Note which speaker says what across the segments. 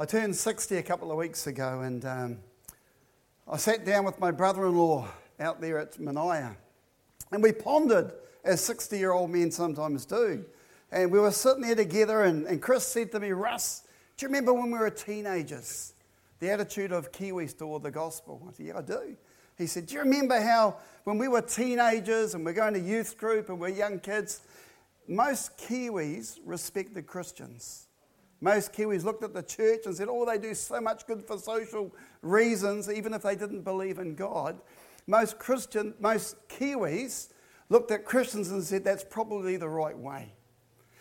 Speaker 1: I turned 60 a couple of weeks ago, and um, I sat down with my brother in law out there at Mania, and we pondered, as 60 year old men sometimes do. And we were sitting there together, and, and Chris said to me, Russ, do you remember when we were teenagers? The attitude of Kiwis toward the gospel. I said, Yeah, I do. He said, Do you remember how when we were teenagers and we're going to youth group and we're young kids, most Kiwis respected Christians? Most Kiwis looked at the church and said, Oh, they do so much good for social reasons, even if they didn't believe in God. Most Christian, most Kiwis looked at Christians and said, That's probably the right way.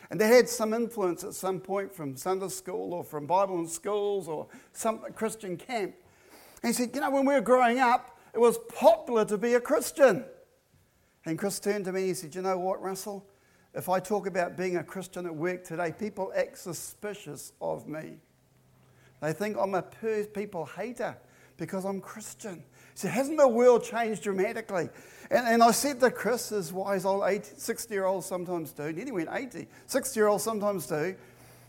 Speaker 1: And they had some influence at some point from Sunday school or from Bible in schools or some Christian camp. And he said, You know, when we were growing up, it was popular to be a Christian. And Chris turned to me and he said, You know what, Russell? If I talk about being a Christian at work today, people act suspicious of me. They think I'm a per- people hater because I'm Christian. So hasn't the world changed dramatically? And, and I said to Chris, as wise old 80, 60 year olds sometimes do, nearly went 80, 60 year olds sometimes do.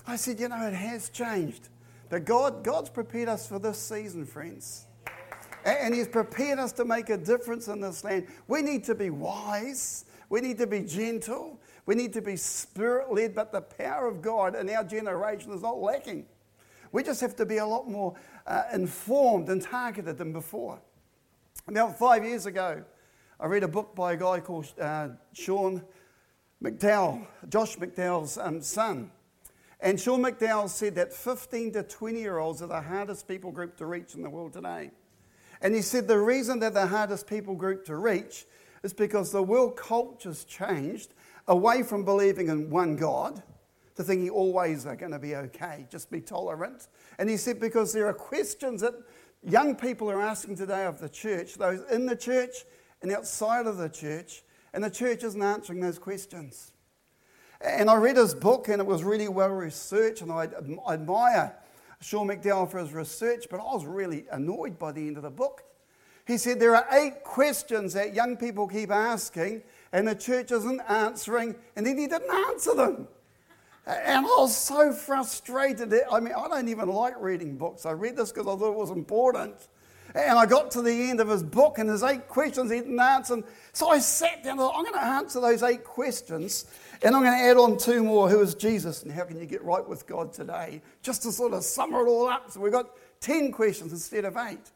Speaker 1: I said, you know, it has changed. But God, God's prepared us for this season, friends. And, and He's prepared us to make a difference in this land. We need to be wise. We need to be gentle. We need to be spirit led, but the power of God in our generation is not lacking. We just have to be a lot more uh, informed and targeted than before. About five years ago, I read a book by a guy called uh, Sean McDowell, Josh McDowell's um, son. And Sean McDowell said that 15 to 20 year olds are the hardest people group to reach in the world today. And he said the reason they're the hardest people group to reach is because the world culture's changed away from believing in one God to thinking always they are going to be okay, just be tolerant. And he said, because there are questions that young people are asking today of the church, those in the church and outside of the church, and the church isn't answering those questions. And I read his book, and it was really well researched, and I admire Sean McDowell for his research, but I was really annoyed by the end of the book. He said there are eight questions that young people keep asking and the church isn't answering, and then he didn't answer them. And I was so frustrated. I mean, I don't even like reading books. I read this because I thought it was important. And I got to the end of his book, and his eight questions he didn't answer. So I sat down and thought, I'm going to answer those eight questions, and I'm going to add on two more. Who is Jesus, and how can you get right with God today? Just to sort of sum it all up. So we've got 10 questions instead of eight.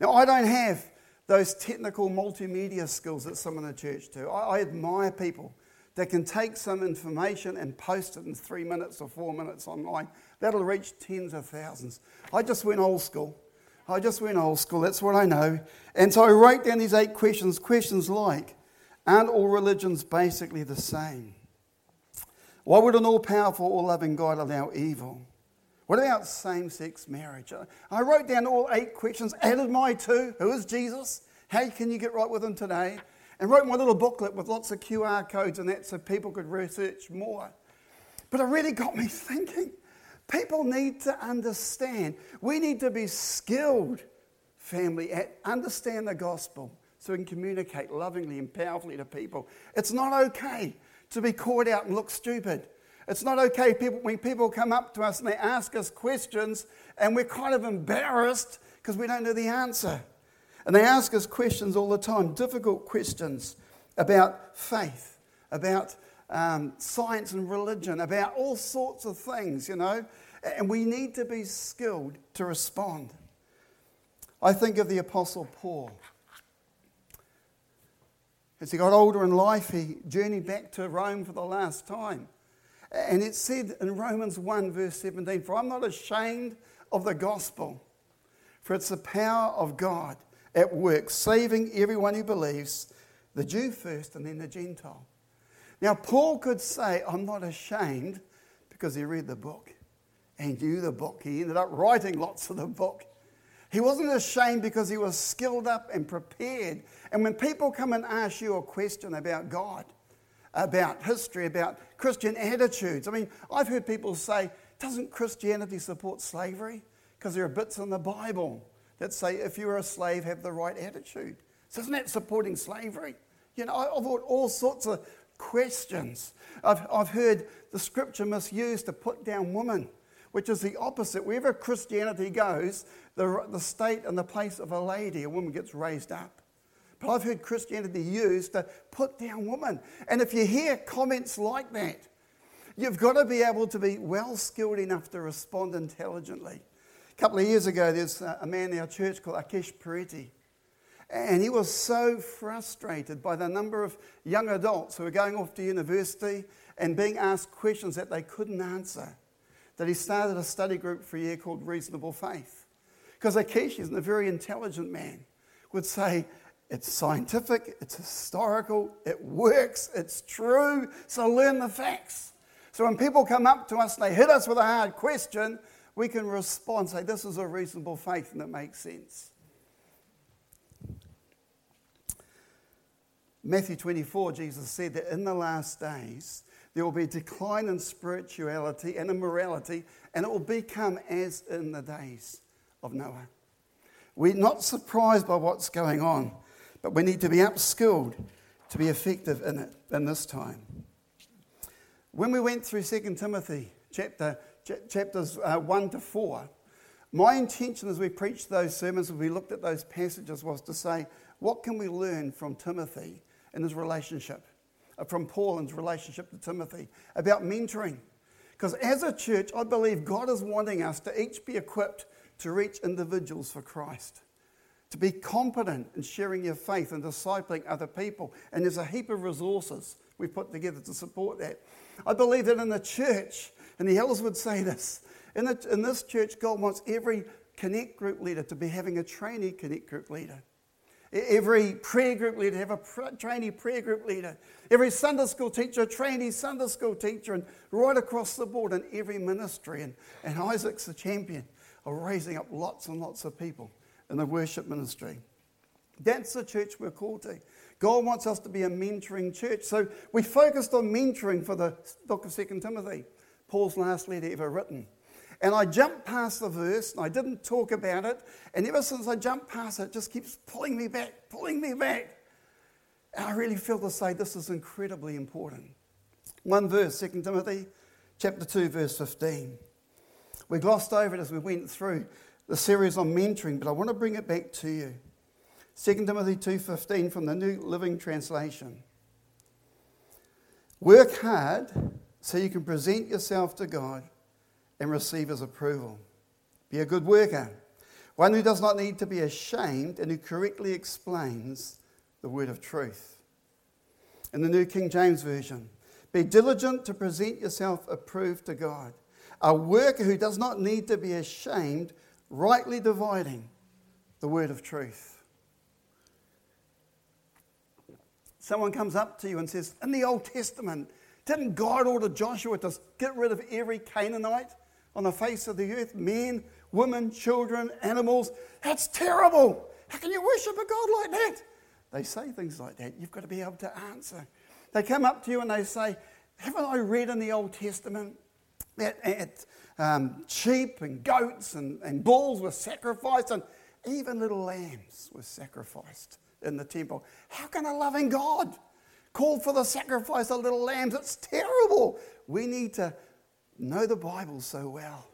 Speaker 1: Now, I don't have those technical multimedia skills that some in the church do. I, I admire people that can take some information and post it in three minutes or four minutes online. That'll reach tens of thousands. I just went old school. I just went old school. That's what I know. And so I wrote down these eight questions. Questions like Aren't all religions basically the same? Why would an all powerful, all loving God allow evil? What about same sex marriage? I wrote down all eight questions, added my two Who is Jesus? How can you get right with him today? And wrote my little booklet with lots of QR codes and that so people could research more. But it really got me thinking. People need to understand. We need to be skilled, family, at understand the gospel so we can communicate lovingly and powerfully to people. It's not okay to be caught out and look stupid. It's not okay people, when people come up to us and they ask us questions and we're kind of embarrassed because we don't know the answer. And they ask us questions all the time, difficult questions about faith, about um, science and religion, about all sorts of things, you know. And we need to be skilled to respond. I think of the Apostle Paul. As he got older in life, he journeyed back to Rome for the last time. And it said in Romans 1, verse 17, For I'm not ashamed of the gospel, for it's the power of God at work, saving everyone who believes, the Jew first and then the Gentile. Now, Paul could say, I'm not ashamed, because he read the book and knew the book. He ended up writing lots of the book. He wasn't ashamed because he was skilled up and prepared. And when people come and ask you a question about God, about history, about Christian attitudes. I mean, I've heard people say, doesn't Christianity support slavery? Because there are bits in the Bible that say if you're a slave, have the right attitude. So isn't that supporting slavery? You know, I've heard all sorts of questions. I've, I've heard the scripture misused to put down women, which is the opposite. Wherever Christianity goes, the, the state and the place of a lady, a woman gets raised up. But I've heard Christianity used to put down women. And if you hear comments like that, you've got to be able to be well skilled enough to respond intelligently. A couple of years ago, there's a man in our church called Akesh Pareti. And he was so frustrated by the number of young adults who were going off to university and being asked questions that they couldn't answer that he started a study group for a year called Reasonable Faith. Because Akesh is a very intelligent man, would say, it's scientific, it's historical, it works, it's true. So learn the facts. So when people come up to us and they hit us with a hard question, we can respond, say, This is a reasonable faith and it makes sense. Matthew 24, Jesus said that in the last days, there will be a decline in spirituality and immorality, and it will become as in the days of Noah. We're not surprised by what's going on. But we need to be upskilled to be effective in it in this time. When we went through 2 Timothy chapter, ch- chapters uh, 1 to 4, my intention as we preached those sermons, as we looked at those passages, was to say, what can we learn from Timothy and his relationship, uh, from Paul and his relationship to Timothy, about mentoring? Because as a church, I believe God is wanting us to each be equipped to reach individuals for Christ to be competent in sharing your faith and discipling other people. And there's a heap of resources we put together to support that. I believe that in the church, and the elders would say this, in, the, in this church, God wants every connect group leader to be having a trainee connect group leader. Every prayer group leader have a pr- trainee prayer group leader. Every Sunday school teacher, a trainee Sunday school teacher, and right across the board in every ministry. And, and Isaac's the champion of raising up lots and lots of people in the worship ministry. That's the church we're called to. God wants us to be a mentoring church. So we focused on mentoring for the book of Second Timothy, Paul's last letter ever written. And I jumped past the verse and I didn't talk about it. And ever since I jumped past it, it just keeps pulling me back, pulling me back. And I really feel to say this is incredibly important. One verse, Second Timothy chapter 2, verse 15. We glossed over it as we went through, the series on mentoring, but I want to bring it back to you. 2 Timothy 2:15 from the New Living Translation. Work hard so you can present yourself to God and receive his approval. Be a good worker, one who does not need to be ashamed and who correctly explains the word of truth. In the New King James Version, be diligent to present yourself approved to God, a worker who does not need to be ashamed rightly dividing the word of truth. Someone comes up to you and says, In the Old Testament, didn't God order Joshua to get rid of every Canaanite on the face of the earth? Men, women, children, animals. That's terrible. How can you worship a God like that? They say things like that. You've got to be able to answer. They come up to you and they say, Haven't I read in the Old Testament that at um, sheep and goats and, and bulls were sacrificed, and even little lambs were sacrificed in the temple. How can a loving God call for the sacrifice of little lambs? It's terrible. We need to know the Bible so well.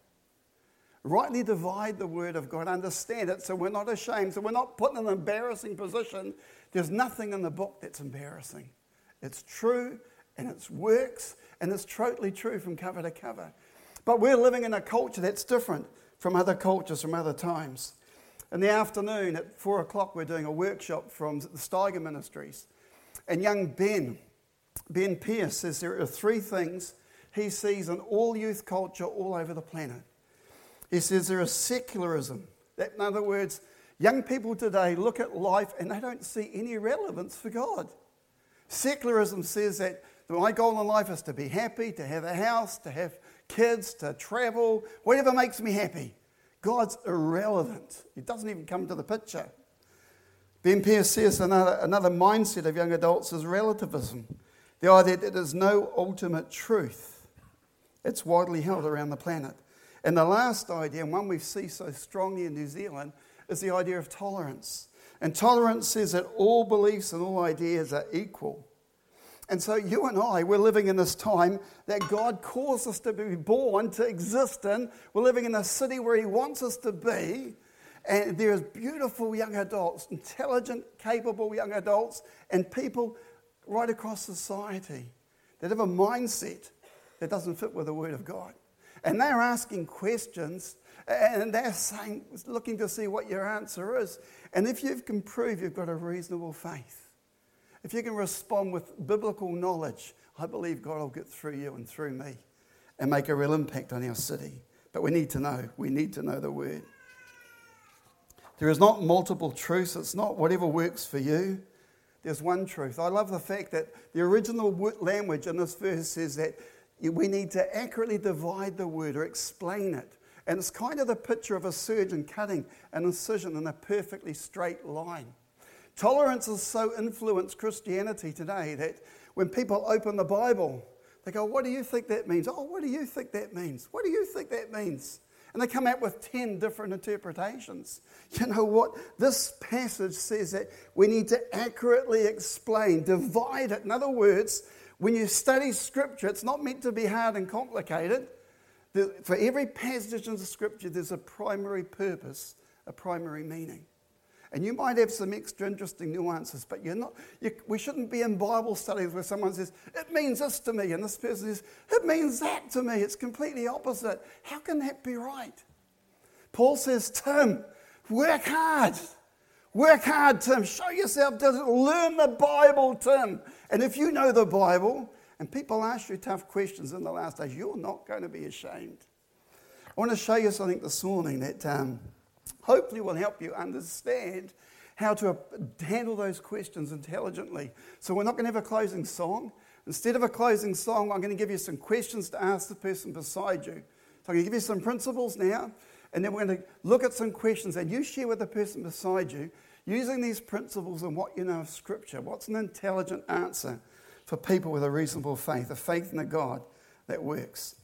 Speaker 1: Rightly divide the word of God, understand it so we're not ashamed, so we're not put in an embarrassing position. There's nothing in the book that's embarrassing. It's true and it's works and it's totally true from cover to cover. But we're living in a culture that's different from other cultures, from other times. In the afternoon at four o'clock, we're doing a workshop from the Steiger Ministries. And young Ben, Ben Pierce, says there are three things he sees in all youth culture all over the planet. He says there is secularism. That, in other words, young people today look at life and they don't see any relevance for God. Secularism says that my goal in life is to be happy, to have a house, to have kids, to travel, whatever makes me happy. God's irrelevant. He doesn't even come to the picture. Ben Pierce says another, another mindset of young adults is relativism the idea that there's no ultimate truth. It's widely held around the planet. And the last idea, and one we see so strongly in New Zealand, is the idea of tolerance. And tolerance says that all beliefs and all ideas are equal. And so, you and I, we're living in this time that God calls us to be born, to exist in. We're living in a city where He wants us to be. And there is beautiful young adults, intelligent, capable young adults, and people right across society that have a mindset that doesn't fit with the Word of God. And they're asking questions and they're saying, looking to see what your answer is. And if you can prove you've got a reasonable faith, if you can respond with biblical knowledge, I believe God will get through you and through me and make a real impact on our city. But we need to know. We need to know the word. There is not multiple truths, it's not whatever works for you. There's one truth. I love the fact that the original language in this verse says that we need to accurately divide the word or explain it. And it's kind of the picture of a surgeon cutting an incision in a perfectly straight line. Tolerance has so influenced Christianity today that when people open the Bible, they go, What do you think that means? Oh, what do you think that means? What do you think that means? And they come out with 10 different interpretations. You know what? This passage says that we need to accurately explain, divide it. In other words, when you study Scripture, it's not meant to be hard and complicated. For every passage in the Scripture, there's a primary purpose, a primary meaning. And you might have some extra interesting nuances, but you're not, you, we shouldn't be in Bible studies where someone says, it means this to me, and this person says, it means that to me. It's completely opposite. How can that be right? Paul says, Tim, work hard. Work hard, Tim. Show yourself Learn the Bible, Tim. And if you know the Bible, and people ask you tough questions in the last days, you're not going to be ashamed. I want to show you something this morning that. Um, hopefully will help you understand how to handle those questions intelligently. So we're not going to have a closing song. Instead of a closing song, I'm going to give you some questions to ask the person beside you. So I'm going to give you some principles now, and then we're going to look at some questions and you share with the person beside you using these principles and what you know of Scripture. What's an intelligent answer for people with a reasonable faith, a faith in a God that works?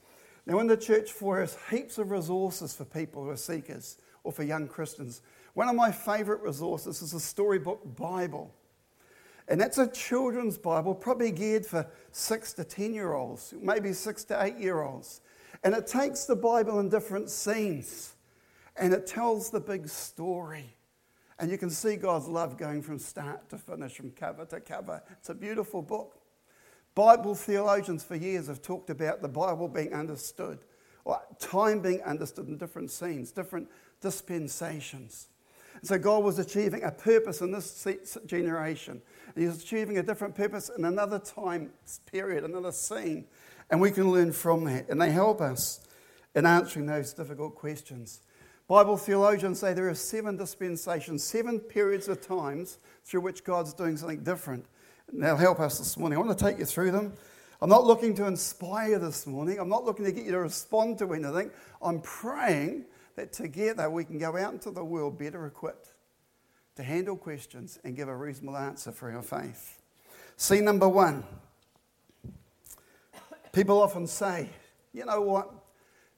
Speaker 1: Now, in the church for us, heaps of resources for people who are seekers or for young Christians. One of my favorite resources is a Storybook Bible. And that's a children's Bible, probably geared for six to 10 year olds, maybe six to eight year olds. And it takes the Bible in different scenes and it tells the big story. And you can see God's love going from start to finish, from cover to cover. It's a beautiful book. Bible theologians for years have talked about the Bible being understood, or time being understood in different scenes, different dispensations. And so God was achieving a purpose in this generation. And he was achieving a different purpose in another time period, another scene. And we can learn from that. And they help us in answering those difficult questions. Bible theologians say there are seven dispensations, seven periods of times through which God's doing something different. And they'll help us this morning. I want to take you through them. I'm not looking to inspire this morning. I'm not looking to get you to respond to anything. I'm praying that together we can go out into the world better equipped to handle questions and give a reasonable answer for our faith. See, number one, people often say, you know what,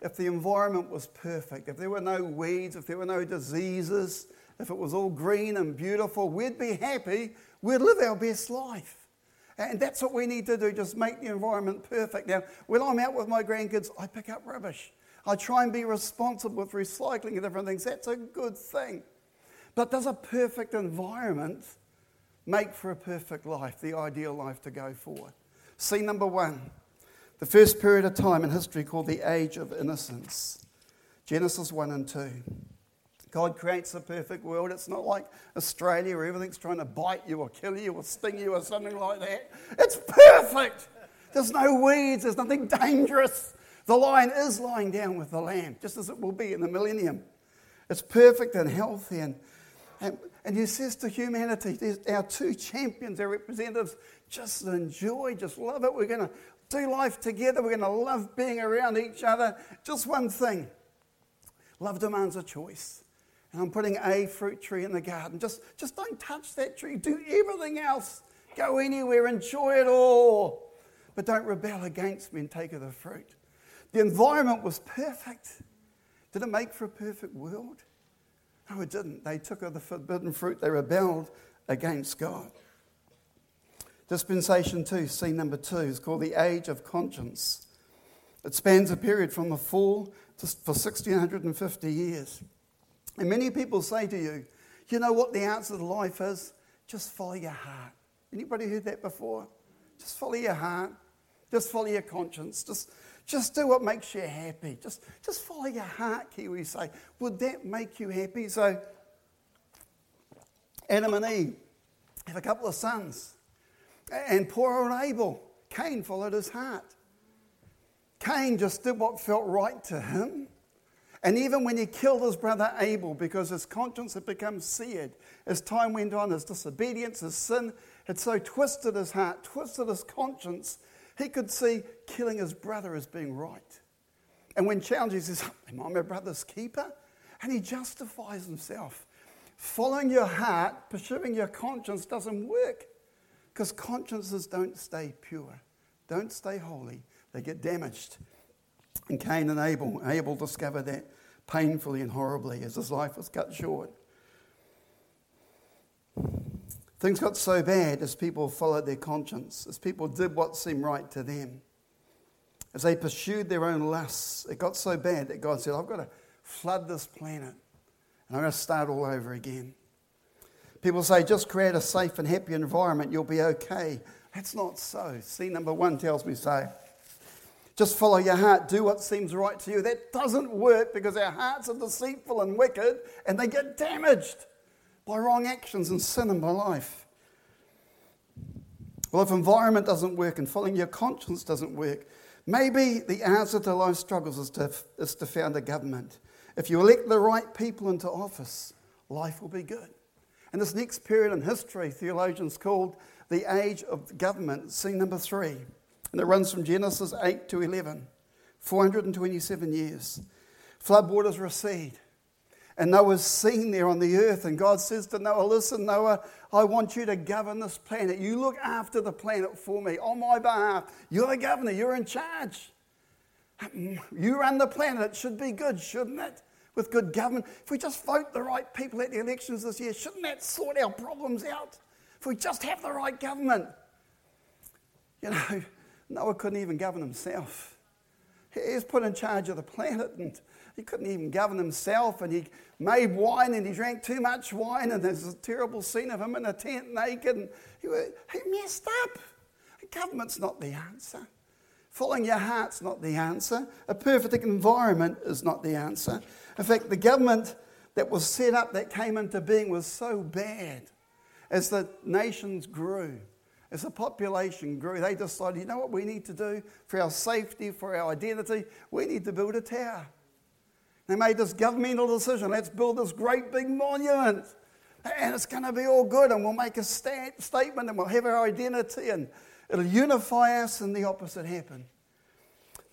Speaker 1: if the environment was perfect, if there were no weeds, if there were no diseases, if it was all green and beautiful, we'd be happy, we'd live our best life. And that's what we need to do, just make the environment perfect. Now, when I'm out with my grandkids, I pick up rubbish. I try and be responsible with recycling and different things. That's a good thing. But does a perfect environment make for a perfect life, the ideal life to go forward? See, number one, the first period of time in history called the Age of Innocence Genesis 1 and 2. God creates a perfect world. It's not like Australia where everything's trying to bite you or kill you or sting you or something like that. It's perfect. There's no weeds, there's nothing dangerous. The lion is lying down with the lamb, just as it will be in the millennium. It's perfect and healthy. And, and, and he says to humanity, our two champions, our representatives, just enjoy, just love it. We're going to do life together. We're going to love being around each other. Just one thing love demands a choice. And I'm putting a fruit tree in the garden. Just, just don't touch that tree. Do everything else. Go anywhere. Enjoy it all. But don't rebel against me and take of the fruit. The environment was perfect. Did it make for a perfect world? No, it didn't. They took of the forbidden fruit, they rebelled against God. Dispensation 2, scene number 2, is called the Age of Conscience. It spans a period from the fall to, for 1650 years. And many people say to you, you know what the answer to life is? Just follow your heart. Anybody heard that before? Just follow your heart. Just follow your conscience. Just just do what makes you happy. Just, just follow your heart, Kiwi say. Would that make you happy? So, Adam and Eve have a couple of sons. And poor old Abel, Cain followed his heart. Cain just did what felt right to him. And even when he killed his brother Abel because his conscience had become seared, as time went on, his disobedience, his sin had so twisted his heart, twisted his conscience, he could see killing his brother as being right. And when challenged, he says, Am I my brother's keeper? And he justifies himself. Following your heart, pursuing your conscience doesn't work because consciences don't stay pure, don't stay holy, they get damaged. And Cain and Abel, Abel discovered that painfully and horribly as his life was cut short. Things got so bad as people followed their conscience, as people did what seemed right to them, as they pursued their own lusts. It got so bad that God said, I've got to flood this planet and I'm going to start all over again. People say, just create a safe and happy environment, you'll be okay. That's not so. See, number one tells me so. Just follow your heart, do what seems right to you. That doesn't work because our hearts are deceitful and wicked and they get damaged by wrong actions and sin in my life. Well, if environment doesn't work and following your conscience doesn't work, maybe the answer to life's struggles is to, is to found a government. If you elect the right people into office, life will be good. And this next period in history, theologians called the age of government, see number three. And it runs from Genesis 8 to 11, 427 years. waters recede. And Noah's seen there on the earth, and God says to Noah, Listen, Noah, I want you to govern this planet. You look after the planet for me on my behalf. You're the governor, you're in charge. You run the planet, it should be good, shouldn't it? With good government. If we just vote the right people at the elections this year, shouldn't that sort our problems out? If we just have the right government. You know, Noah couldn't even govern himself. He was put in charge of the planet and he couldn't even govern himself, and he made wine, and he drank too much wine, and there's a terrible scene of him in a tent naked. And he, he messed up. government's not the answer. Following your heart's not the answer. A perfect environment is not the answer. In fact, the government that was set up, that came into being, was so bad. As the nations grew, as the population grew, they decided, you know what we need to do for our safety, for our identity? We need to build a tower. They made this governmental decision let's build this great big monument. And it's going to be all good, and we'll make a stat- statement, and we'll have our identity, and it'll unify us, and the opposite happened.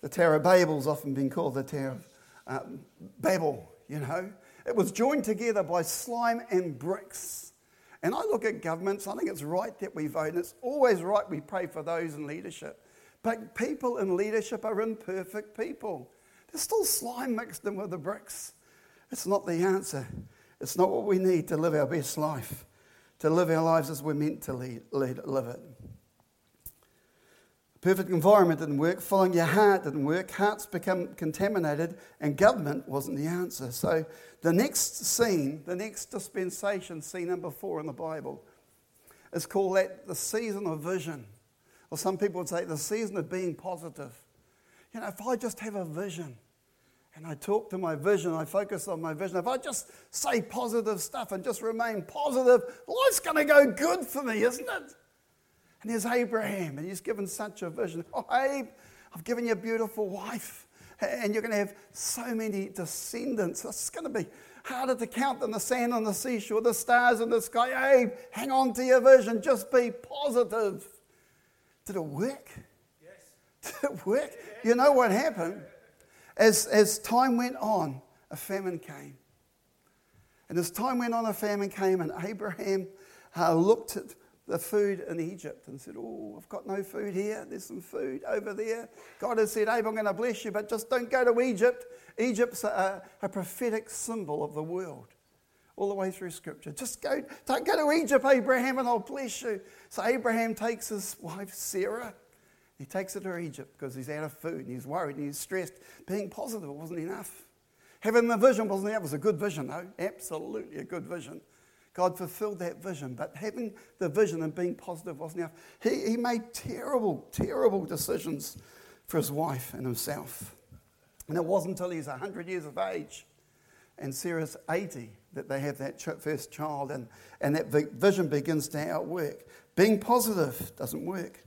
Speaker 1: The Tower of Babel has often been called the Tower of um, Babel, you know. It was joined together by slime and bricks. And I look at governments, I think it's right that we vote, and it's always right we pray for those in leadership. But people in leadership are imperfect people. There's still slime mixed in with the bricks. It's not the answer. It's not what we need to live our best life, to live our lives as we're meant to lead, lead, live it. Perfect environment didn't work. Following your heart didn't work. Hearts become contaminated, and government wasn't the answer. So the next scene, the next dispensation, scene number four in the Bible, is called that the season of vision, or some people would say the season of being positive. You know, if I just have a vision, and I talk to my vision, I focus on my vision. If I just say positive stuff and just remain positive, life's going to go good for me, isn't it? And there's Abraham, and he's given such a vision. Oh, Abe, I've given you a beautiful wife, and you're going to have so many descendants. It's going to be harder to count than the sand on the seashore, the stars in the sky. Abe, hang on to your vision, just be positive. Did it work? Yes. Did it work? You know what happened? As, as time went on, a famine came. And as time went on, a famine came, and Abraham uh, looked at the food in Egypt and said, Oh, I've got no food here. There's some food over there. God has said, Abe, I'm going to bless you, but just don't go to Egypt. Egypt's a, a, prophetic symbol of the world all the way through Scripture. Just go, don't go to Egypt, Abraham, and I'll bless you. So Abraham takes his wife, Sarah, he takes her to Egypt because he's out of food and he's worried and he's stressed. Being positive wasn't enough. Having the vision wasn't enough. It was a good vision, though. Absolutely a good vision. God fulfilled that vision, but having the vision and being positive wasn't enough. He, he made terrible, terrible decisions for his wife and himself. And it wasn't until he's 100 years of age and Sarah's 80 that they have that first child, and, and that vision begins to outwork. Being positive doesn't work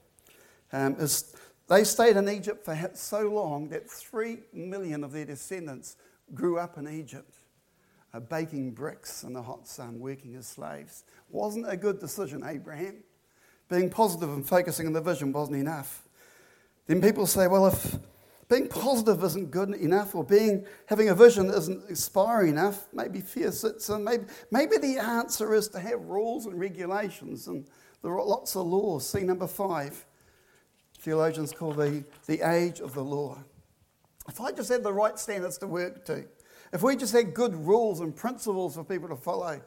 Speaker 1: um, is they stayed in Egypt for so long that three million of their descendants grew up in Egypt, uh, baking bricks in the hot sun, working as slaves. Wasn't a good decision, Abraham. Being positive and focusing on the vision wasn't enough. Then people say, well, if being positive isn't good enough, or being having a vision isn't inspiring enough, maybe fear sits in. Maybe, maybe the answer is to have rules and regulations and there are lots of laws. See number five theologians call the, the age of the law. If I just had the right standards to work to, if we just had good rules and principles for people to follow,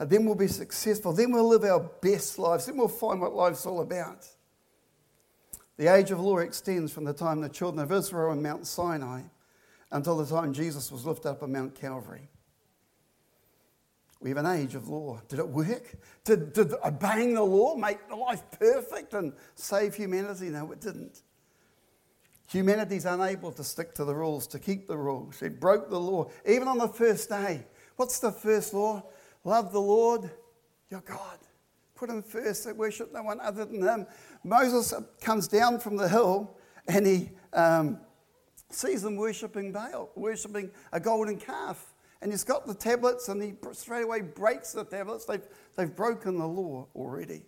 Speaker 1: uh, then we'll be successful. Then we'll live our best lives. Then we'll find what life's all about. The age of law extends from the time the children of Israel on Mount Sinai until the time Jesus was lifted up on Mount Calvary. We have an age of law. Did it work? Did, did obeying the law make life perfect and save humanity? No, it didn't. Humanity's unable to stick to the rules, to keep the rules. It broke the law, even on the first day. What's the first law? Love the Lord your God. Put him first. They worship no one other than him. Moses comes down from the hill and he um, sees them worshipping Baal, worshipping a golden calf and he's got the tablets, and he straight away breaks the tablets. They've, they've broken the law already.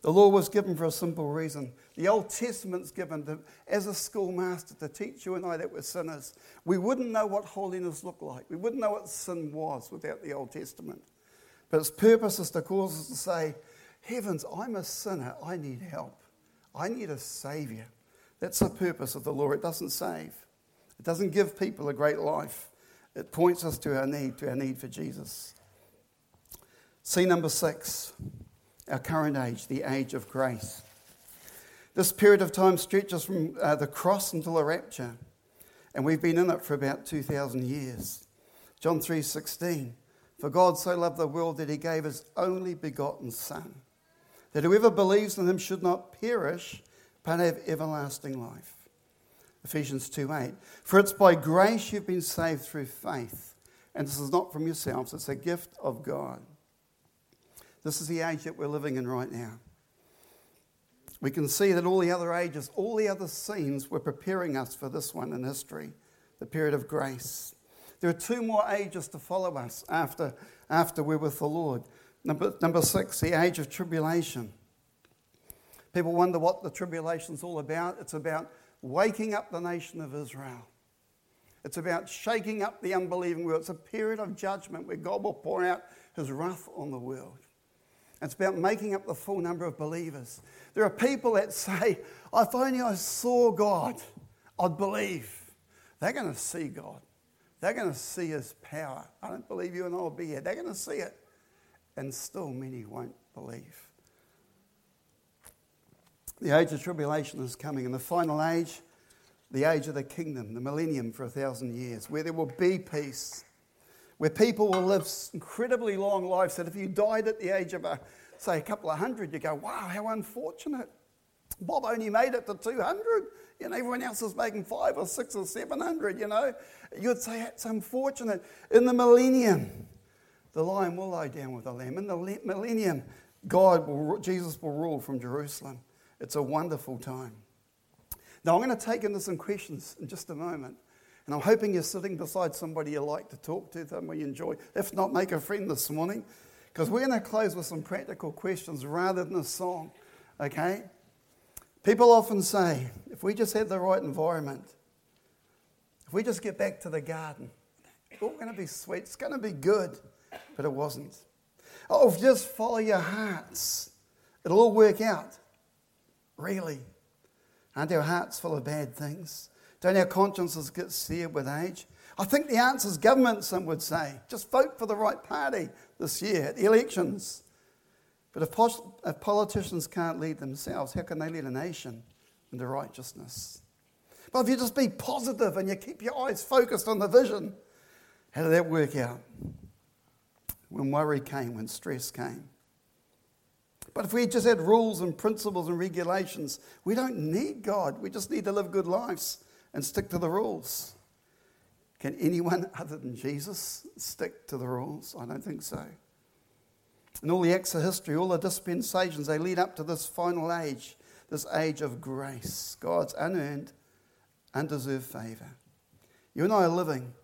Speaker 1: The law was given for a simple reason. The Old Testament's given to, as a schoolmaster to teach you and I that we're sinners. We wouldn't know what holiness looked like. We wouldn't know what sin was without the Old Testament. But its purpose is to cause us to say, Heavens, I'm a sinner. I need help. I need a Savior. That's the purpose of the law. It doesn't save, it doesn't give people a great life. It points us to our need, to our need for Jesus. See number six, our current age, the age of grace. This period of time stretches from uh, the cross until the rapture, and we've been in it for about 2,000 years. John 3:16, "For God so loved the world that he gave his only begotten Son, that whoever believes in him should not perish, but have everlasting life." Ephesians 2 8. For it's by grace you've been saved through faith. And this is not from yourselves, it's a gift of God. This is the age that we're living in right now. We can see that all the other ages, all the other scenes were preparing us for this one in history, the period of grace. There are two more ages to follow us after, after we're with the Lord. Number, number six, the age of tribulation. People wonder what the tribulation's all about. It's about waking up the nation of Israel. It's about shaking up the unbelieving world. It's a period of judgment where God will pour out his wrath on the world. It's about making up the full number of believers. There are people that say, if only I saw God, I'd believe. They're going to see God. They're going to see his power. I don't believe you and I will be here. They're going to see it. And still, many won't believe. The age of tribulation is coming, and the final age, the age of the kingdom, the millennium for a thousand years, where there will be peace, where people will live incredibly long lives. That if you died at the age of, a, say, a couple of hundred, you go, wow, how unfortunate. Bob only made it to 200, you know, everyone else is making five or six or 700, you know. You'd say that's unfortunate. In the millennium, the lion will lie down with the lamb. In the millennium, God will, Jesus will rule from Jerusalem. It's a wonderful time. Now, I'm going to take into some questions in just a moment. And I'm hoping you're sitting beside somebody you like to talk to, somebody you enjoy. If not, make a friend this morning, because we're going to close with some practical questions rather than a song, okay? People often say, if we just had the right environment, if we just get back to the garden, it's all going to be sweet, it's going to be good, but it wasn't. Oh, just follow your hearts, it'll all work out really, and our hearts full of bad things. Don't our consciences get seared with age? I think the answer is government, some would say. Just vote for the right party this year at the elections. But if, if politicians can't lead themselves, how can they lead a nation into righteousness? But if you just be positive and you keep your eyes focused on the vision, how did that work out? When worry came, when stress came, but if we just had rules and principles and regulations, we don't need God. We just need to live good lives and stick to the rules. Can anyone other than Jesus stick to the rules? I don't think so. And all the acts of history, all the dispensations, they lead up to this final age, this age of grace, God's unearned, undeserved favour. You and I are living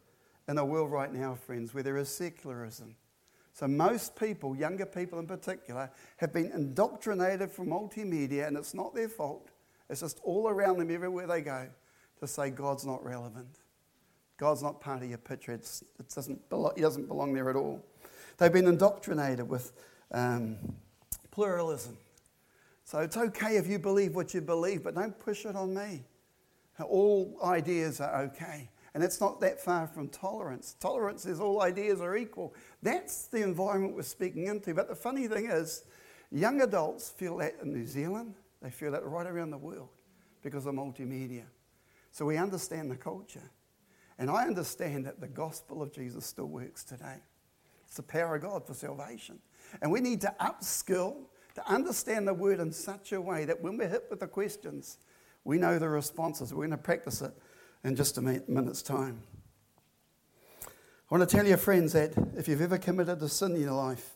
Speaker 1: in a world right now, friends, where there is secularism, so, most people, younger people in particular, have been indoctrinated from multimedia, and it's not their fault. It's just all around them, everywhere they go, to say God's not relevant. God's not part of your picture. It's, it doesn't belong, he doesn't belong there at all. They've been indoctrinated with um, pluralism. So it's okay if you believe what you believe, but don't push it on me. All ideas are okay. And it's not that far from tolerance. Tolerance is all ideas are equal. That's the environment we're speaking into. But the funny thing is, young adults feel that in New Zealand, they feel that right around the world because of multimedia. So we understand the culture. And I understand that the gospel of Jesus still works today. It's the power of God for salvation. And we need to upskill to understand the word in such a way that when we're hit with the questions, we know the responses. We're going to practice it in just a minute's time. I want to tell your friends that if you've ever committed a sin in your life,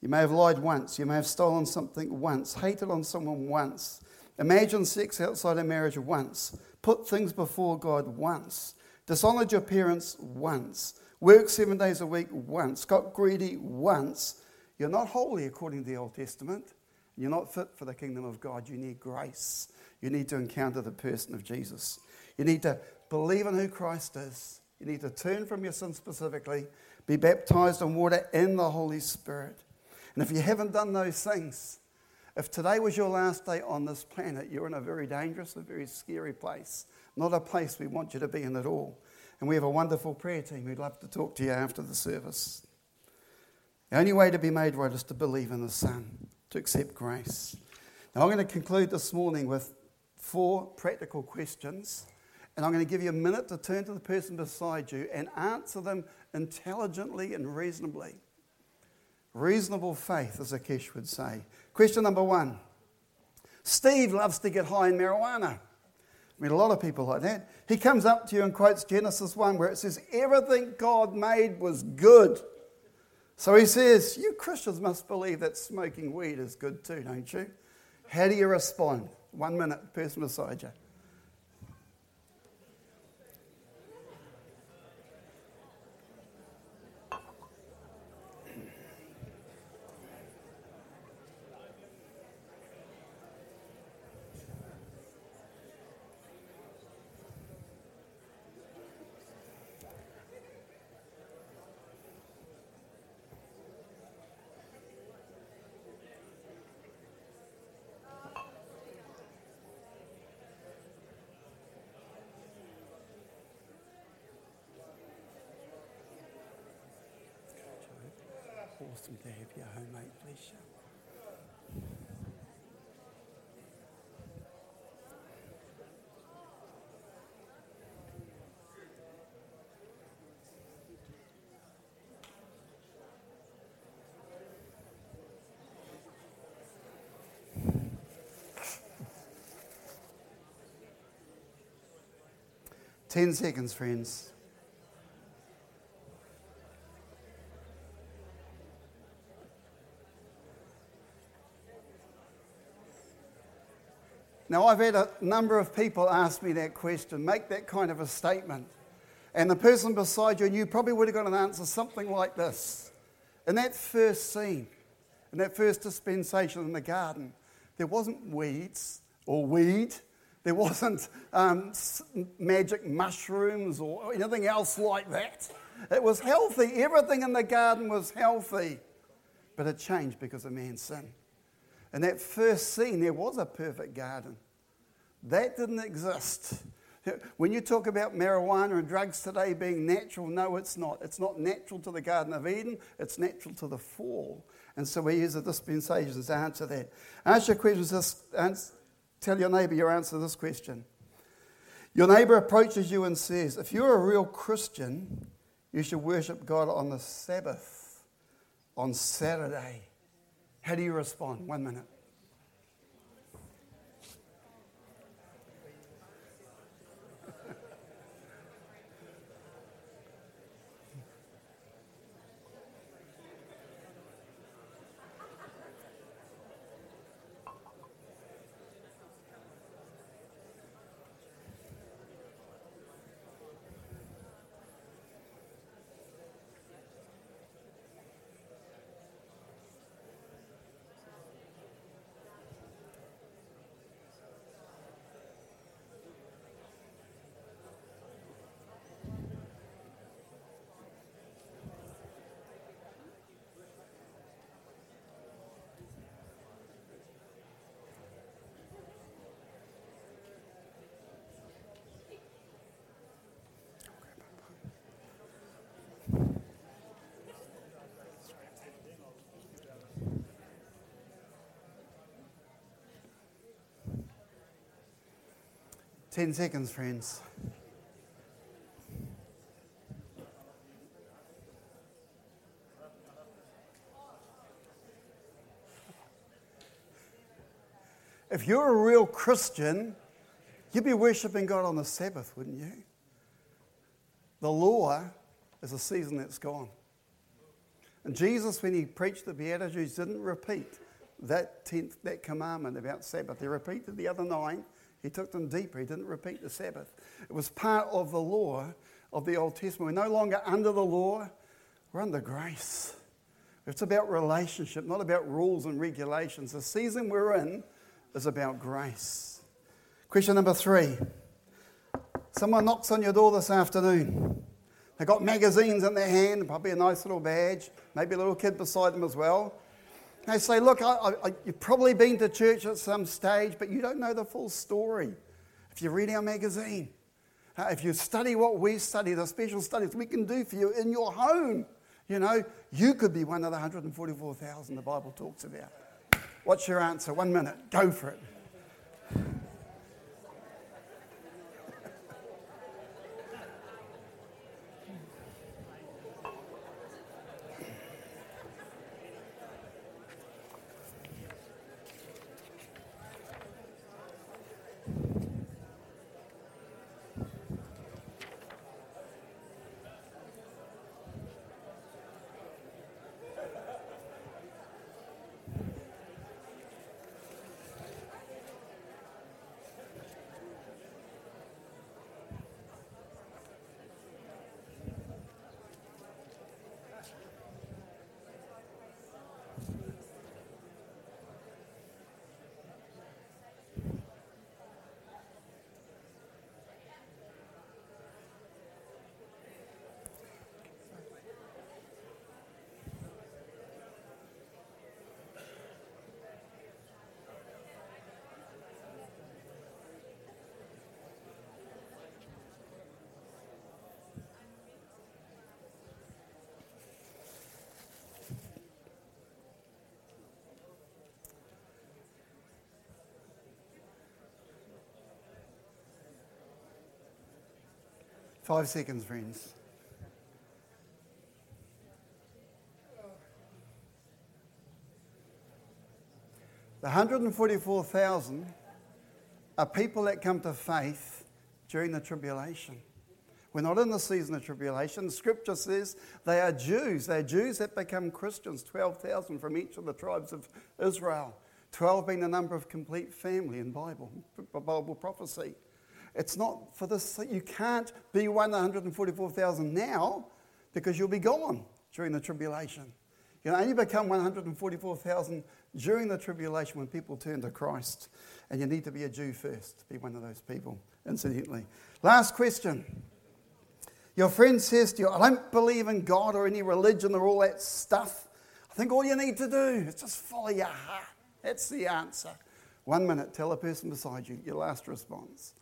Speaker 1: you may have lied once, you may have stolen something once, hated on someone once, imagined sex outside of marriage once, put things before God once, dishonored your parents once, worked seven days a week once, got greedy once. You're not holy according to the Old Testament. You're not fit for the kingdom of God. You need grace. You need to encounter the person of Jesus. You need to believe in who Christ is. You need to turn from your sin specifically, be baptized in water and the Holy Spirit. And if you haven't done those things, if today was your last day on this planet, you're in a very dangerous a very scary place. Not a place we want you to be in at all. And we have a wonderful prayer team who'd love to talk to you after the service. The only way to be made right is to believe in the Son, to accept grace. Now, I'm going to conclude this morning with four practical questions and I'm going to give you a minute to turn to the person beside you and answer them intelligently and reasonably. Reasonable faith, as Akesh would say. Question number one Steve loves to get high in marijuana. I mean, a lot of people like that. He comes up to you and quotes Genesis 1, where it says, Everything God made was good. So he says, You Christians must believe that smoking weed is good too, don't you? How do you respond? One minute, person beside you. 10 seconds, friends. Now, I've had a number of people ask me that question, make that kind of a statement. And the person beside you and you probably would have got an answer something like this. In that first scene, in that first dispensation in the garden, there wasn't weeds or weed, there wasn't um, magic mushrooms or anything else like that. It was healthy. Everything in the garden was healthy. But it changed because of man's sin. In that first scene, there was a perfect garden. That didn't exist. When you talk about marijuana and drugs today being natural, no, it's not. It's not natural to the Garden of Eden, it's natural to the fall. And so we use the dispensations to answer that. Answer your questions Tell your neighbor your answer to this question. Your neighbor approaches you and says, If you're a real Christian, you should worship God on the Sabbath, on Saturday. How do you respond? One minute. 10 seconds, friends. If you're a real Christian, you'd be worshipping God on the Sabbath, wouldn't you? The law is a season that's gone. And Jesus, when he preached the Beatitudes, didn't repeat that tenth, that commandment about Sabbath. He repeated the other nine, he took them deeper. He didn't repeat the Sabbath. It was part of the law of the Old Testament. We're no longer under the law, we're under grace. It's about relationship, not about rules and regulations. The season we're in is about grace. Question number three Someone knocks on your door this afternoon. They've got magazines in their hand, probably a nice little badge, maybe a little kid beside them as well. They say, Look, I, I, you've probably been to church at some stage, but you don't know the full story. If you read our magazine, uh, if you study what we study, the special studies we can do for you in your home, you know, you could be one of the 144,000 the Bible talks about. What's your answer? One minute. Go for it. Five seconds, friends. The 144,000 are people that come to faith during the tribulation. We're not in the season of tribulation. Scripture says they are Jews. They're Jews that become Christians, 12,000 from each of the tribes of Israel. 12 being the number of complete family in Bible, Bible prophecy. It's not for this, you can't be 144,000 now because you'll be gone during the tribulation. You can only become 144,000 during the tribulation when people turn to Christ. And you need to be a Jew first to be one of those people, incidentally. Last question. Your friend says to you, I don't believe in God or any religion or all that stuff. I think all you need to do is just follow your heart. That's the answer. One minute, tell a person beside you your last response.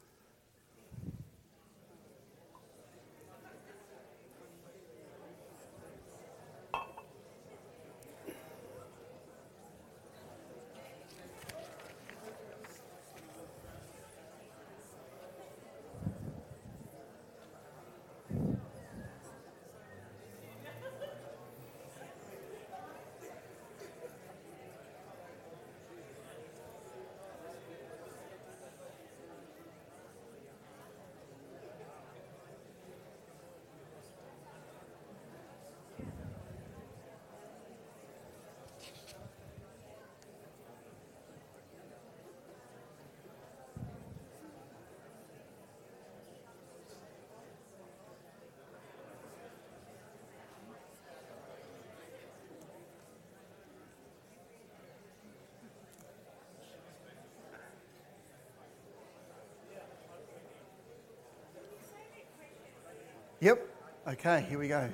Speaker 1: Yep. Okay, here we go.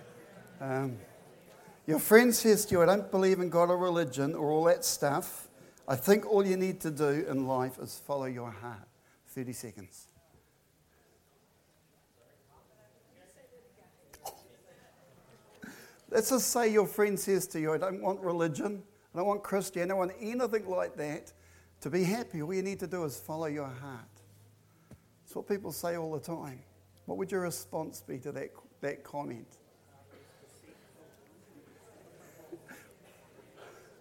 Speaker 1: Um, your friend says to you, I don't believe in God or religion or all that stuff. I think all you need to do in life is follow your heart. 30 seconds. Let's just say your friend says to you, I don't want religion, I don't want Christianity, I don't want anything like that. To be happy, all you need to do is follow your heart. It's what people say all the time. What would your response be to that, that comment?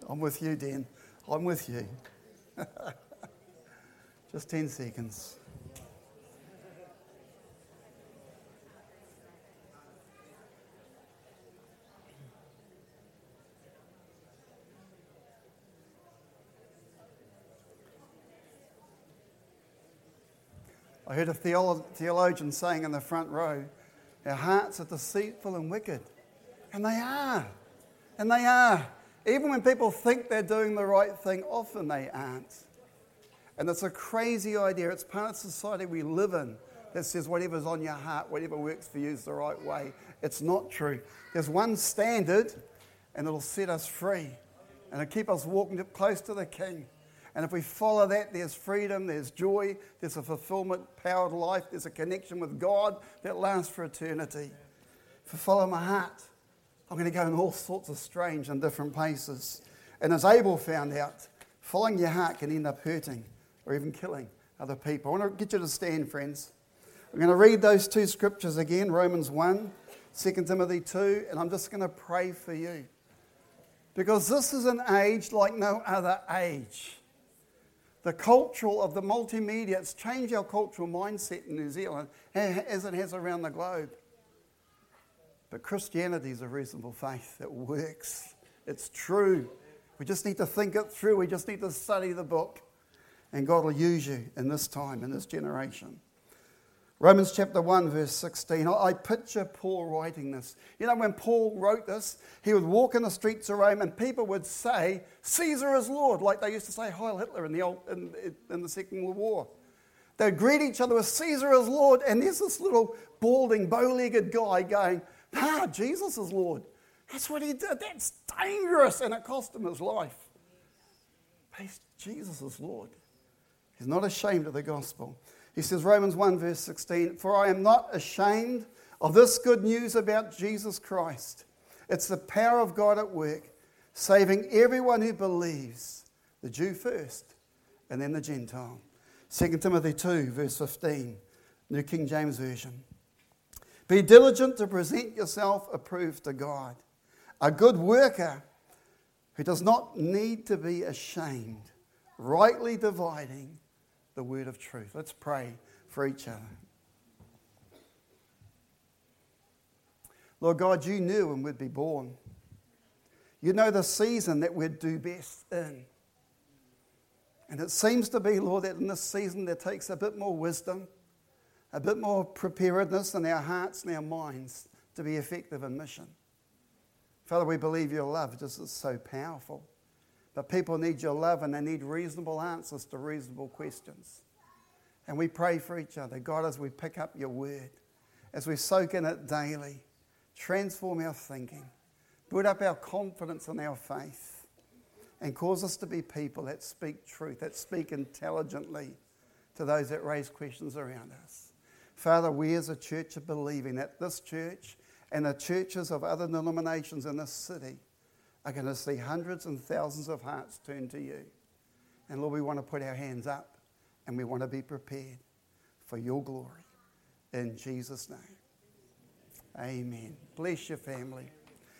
Speaker 1: I'm with you, Dan. I'm with you. Just 10 seconds. heard a theologian saying in the front row, our hearts are deceitful and wicked. And they are. And they are. Even when people think they're doing the right thing, often they aren't. And it's a crazy idea. It's part of society we live in that says whatever's on your heart, whatever works for you is the right way. It's not true. There's one standard, and it'll set us free, and it'll keep us walking close to the King. And if we follow that, there's freedom, there's joy, there's a fulfillment powered life, there's a connection with God that lasts for eternity. If I follow my heart, I'm going to go in all sorts of strange and different places. And as Abel found out, following your heart can end up hurting or even killing other people. I want to get you to stand, friends. I'm going to read those two scriptures again Romans 1, 2 Timothy 2, and I'm just going to pray for you. Because this is an age like no other age the cultural of the multimedia, it's changed our cultural mindset in New Zealand as it has around the globe. But Christianity is a reasonable faith. It works. It's true. We just need to think it through. We just need to study the book. And God will use you in this time, in this generation. Romans chapter 1, verse 16. I picture Paul writing this. You know, when Paul wrote this, he would walk in the streets of Rome and people would say, Caesar is Lord, like they used to say Heil Hitler in the, old, in, in the Second World War. They'd greet each other with Caesar is Lord, and there's this little balding, bow legged guy going, Ah, Jesus is Lord. That's what he did. That's dangerous, and it cost him his life. But Jesus is Lord. He's not ashamed of the gospel. He says, Romans 1, verse 16, For I am not ashamed of this good news about Jesus Christ. It's the power of God at work, saving everyone who believes, the Jew first, and then the Gentile. 2 Timothy 2, verse 15, New King James Version. Be diligent to present yourself approved to God, a good worker who does not need to be ashamed, rightly dividing the word of truth. Let's pray for each other. Lord God, you knew when we'd be born. You know the season that we'd do best in. And it seems to be, Lord, that in this season there takes a bit more wisdom, a bit more preparedness in our hearts and our minds to be effective in mission. Father, we believe your love just is so powerful. But people need your love and they need reasonable answers to reasonable questions. And we pray for each other. God, as we pick up your word, as we soak in it daily, transform our thinking, build up our confidence and our faith, and cause us to be people that speak truth, that speak intelligently to those that raise questions around us. Father, we as a church are believing that this church and the churches of other denominations in this city are going to see hundreds and thousands of hearts turn to you. And Lord, we want to put our hands up and we want to be prepared for your glory. In Jesus' name. Amen. Bless your family.